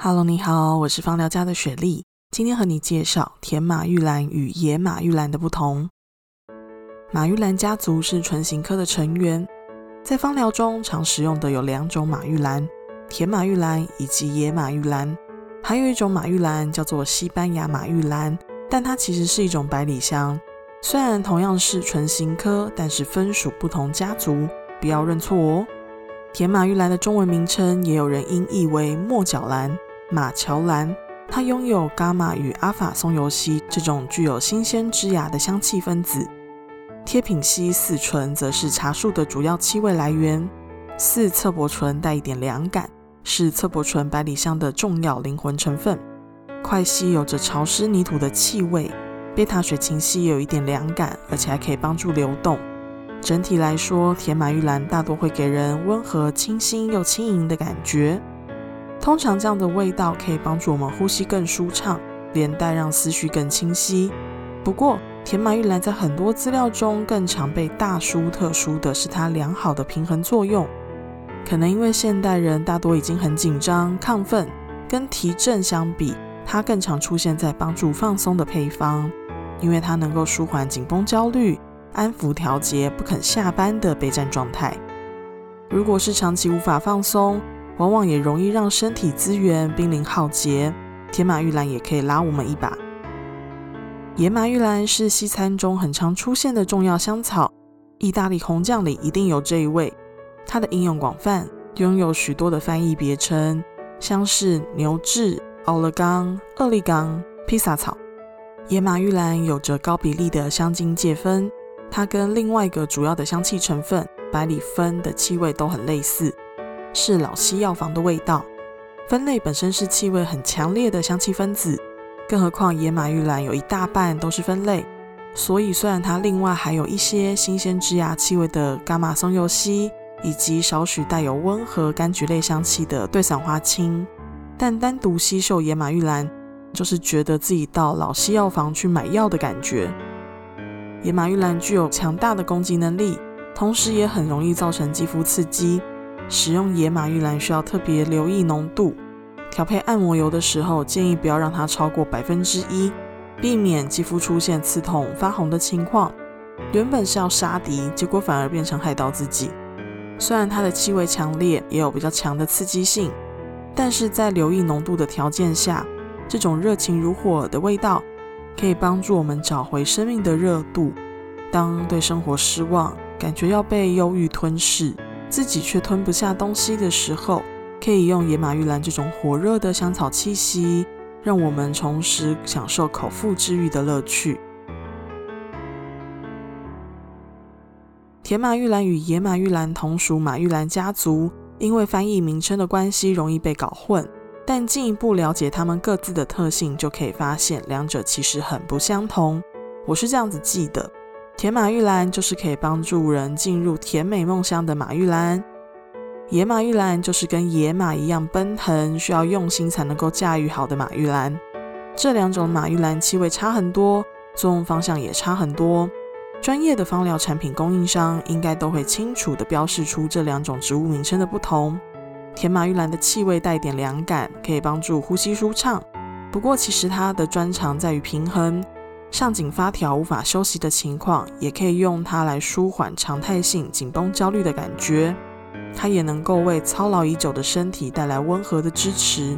Hello，你好，我是芳疗家的雪莉。今天和你介绍甜马玉兰与野马玉兰的不同。马玉兰家族是唇形科的成员，在芳疗中常使用的有两种马玉兰：甜马玉兰以及野马玉兰。还有一种马玉兰叫做西班牙马玉兰，但它其实是一种百里香。虽然同样是唇形科，但是分属不同家族，不要认错哦。甜马玉兰的中文名称也有人音译为墨角兰。马乔兰，它拥有伽马与阿法松油烯这种具有新鲜枝芽的香气分子。贴品烯四醇则是茶树的主要气味来源。四侧柏醇带一点凉感，是侧柏醇百里香的重要灵魂成分。快烯有着潮湿泥土的气味。贝塔水芹烯有一点凉感，而且还可以帮助流动。整体来说，甜马玉兰大多会给人温和、清新又轻盈的感觉。通常这样的味道可以帮助我们呼吸更舒畅，连带让思绪更清晰。不过，甜马玉兰在很多资料中更常被大书特书的是它良好的平衡作用。可能因为现代人大多已经很紧张、亢奋，跟提振相比，它更常出现在帮助放松的配方，因为它能够舒缓紧绷、焦虑，安抚、调节不肯下班的备战状态。如果是长期无法放松，往往也容易让身体资源濒临耗竭，天马玉兰也可以拉我们一把。野马玉兰是西餐中很常出现的重要香草，意大利红酱里一定有这一味。它的应用广泛，拥有许多的翻译别称，像是牛至、奥勒冈、厄利冈、披萨草。野马玉兰有着高比例的香精介酚，它跟另外一个主要的香气成分百里酚的气味都很类似。是老西药房的味道，酚类本身是气味很强烈的香气分子，更何况野马玉兰有一大半都是酚类，所以虽然它另外还有一些新鲜枝芽气味的伽马松油烯，以及少许带有温和柑橘类香气的对伞花青，但单独吸嗅野马玉兰，就是觉得自己到老西药房去买药的感觉。野马玉兰具有强大的攻击能力，同时也很容易造成肌肤刺激。使用野马玉兰需要特别留意浓度，调配按摩油的时候，建议不要让它超过百分之一，避免肌肤出现刺痛、发红的情况。原本是要杀敌，结果反而变成害到自己。虽然它的气味强烈，也有比较强的刺激性，但是在留意浓度的条件下，这种热情如火的味道，可以帮助我们找回生命的热度。当对生活失望，感觉要被忧郁吞噬。自己却吞不下东西的时候，可以用野马玉兰这种火热的香草气息，让我们重拾享受口腹之欲的乐趣。铁马玉兰与野马玉兰同属马玉兰家族，因为翻译名称的关系容易被搞混，但进一步了解它们各自的特性，就可以发现两者其实很不相同。我是这样子记的。甜马玉兰就是可以帮助人进入甜美梦乡的马玉兰，野马玉兰就是跟野马一样奔腾，需要用心才能够驾驭好的马玉兰。这两种马玉兰气味差很多，作用方向也差很多。专业的芳疗产品供应商应该都会清楚地标示出这两种植物名称的不同。甜马玉兰的气味带点凉感，可以帮助呼吸舒畅。不过其实它的专长在于平衡。上紧发条无法休息的情况，也可以用它来舒缓常态性紧绷焦虑的感觉。它也能够为操劳已久的身体带来温和的支持。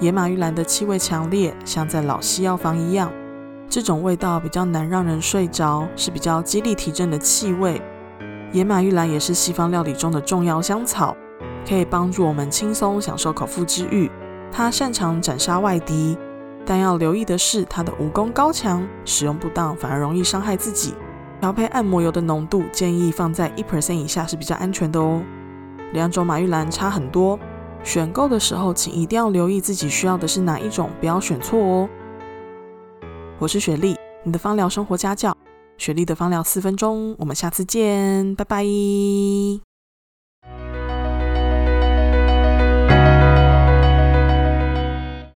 野马玉兰的气味强烈，像在老西药房一样，这种味道比较难让人睡着，是比较激励提振的气味。野马玉兰也是西方料理中的重要香草，可以帮助我们轻松享受口腹之欲。它擅长斩杀外敌。但要留意的是，它的武功高强，使用不当反而容易伤害自己。调配按摩油的浓度建议放在一 percent 以下是比较安全的哦。两种马玉兰差很多，选购的时候请一定要留意自己需要的是哪一种，不要选错哦。我是雪莉，你的芳疗生活家教，雪莉的芳疗四分钟，我们下次见，拜拜。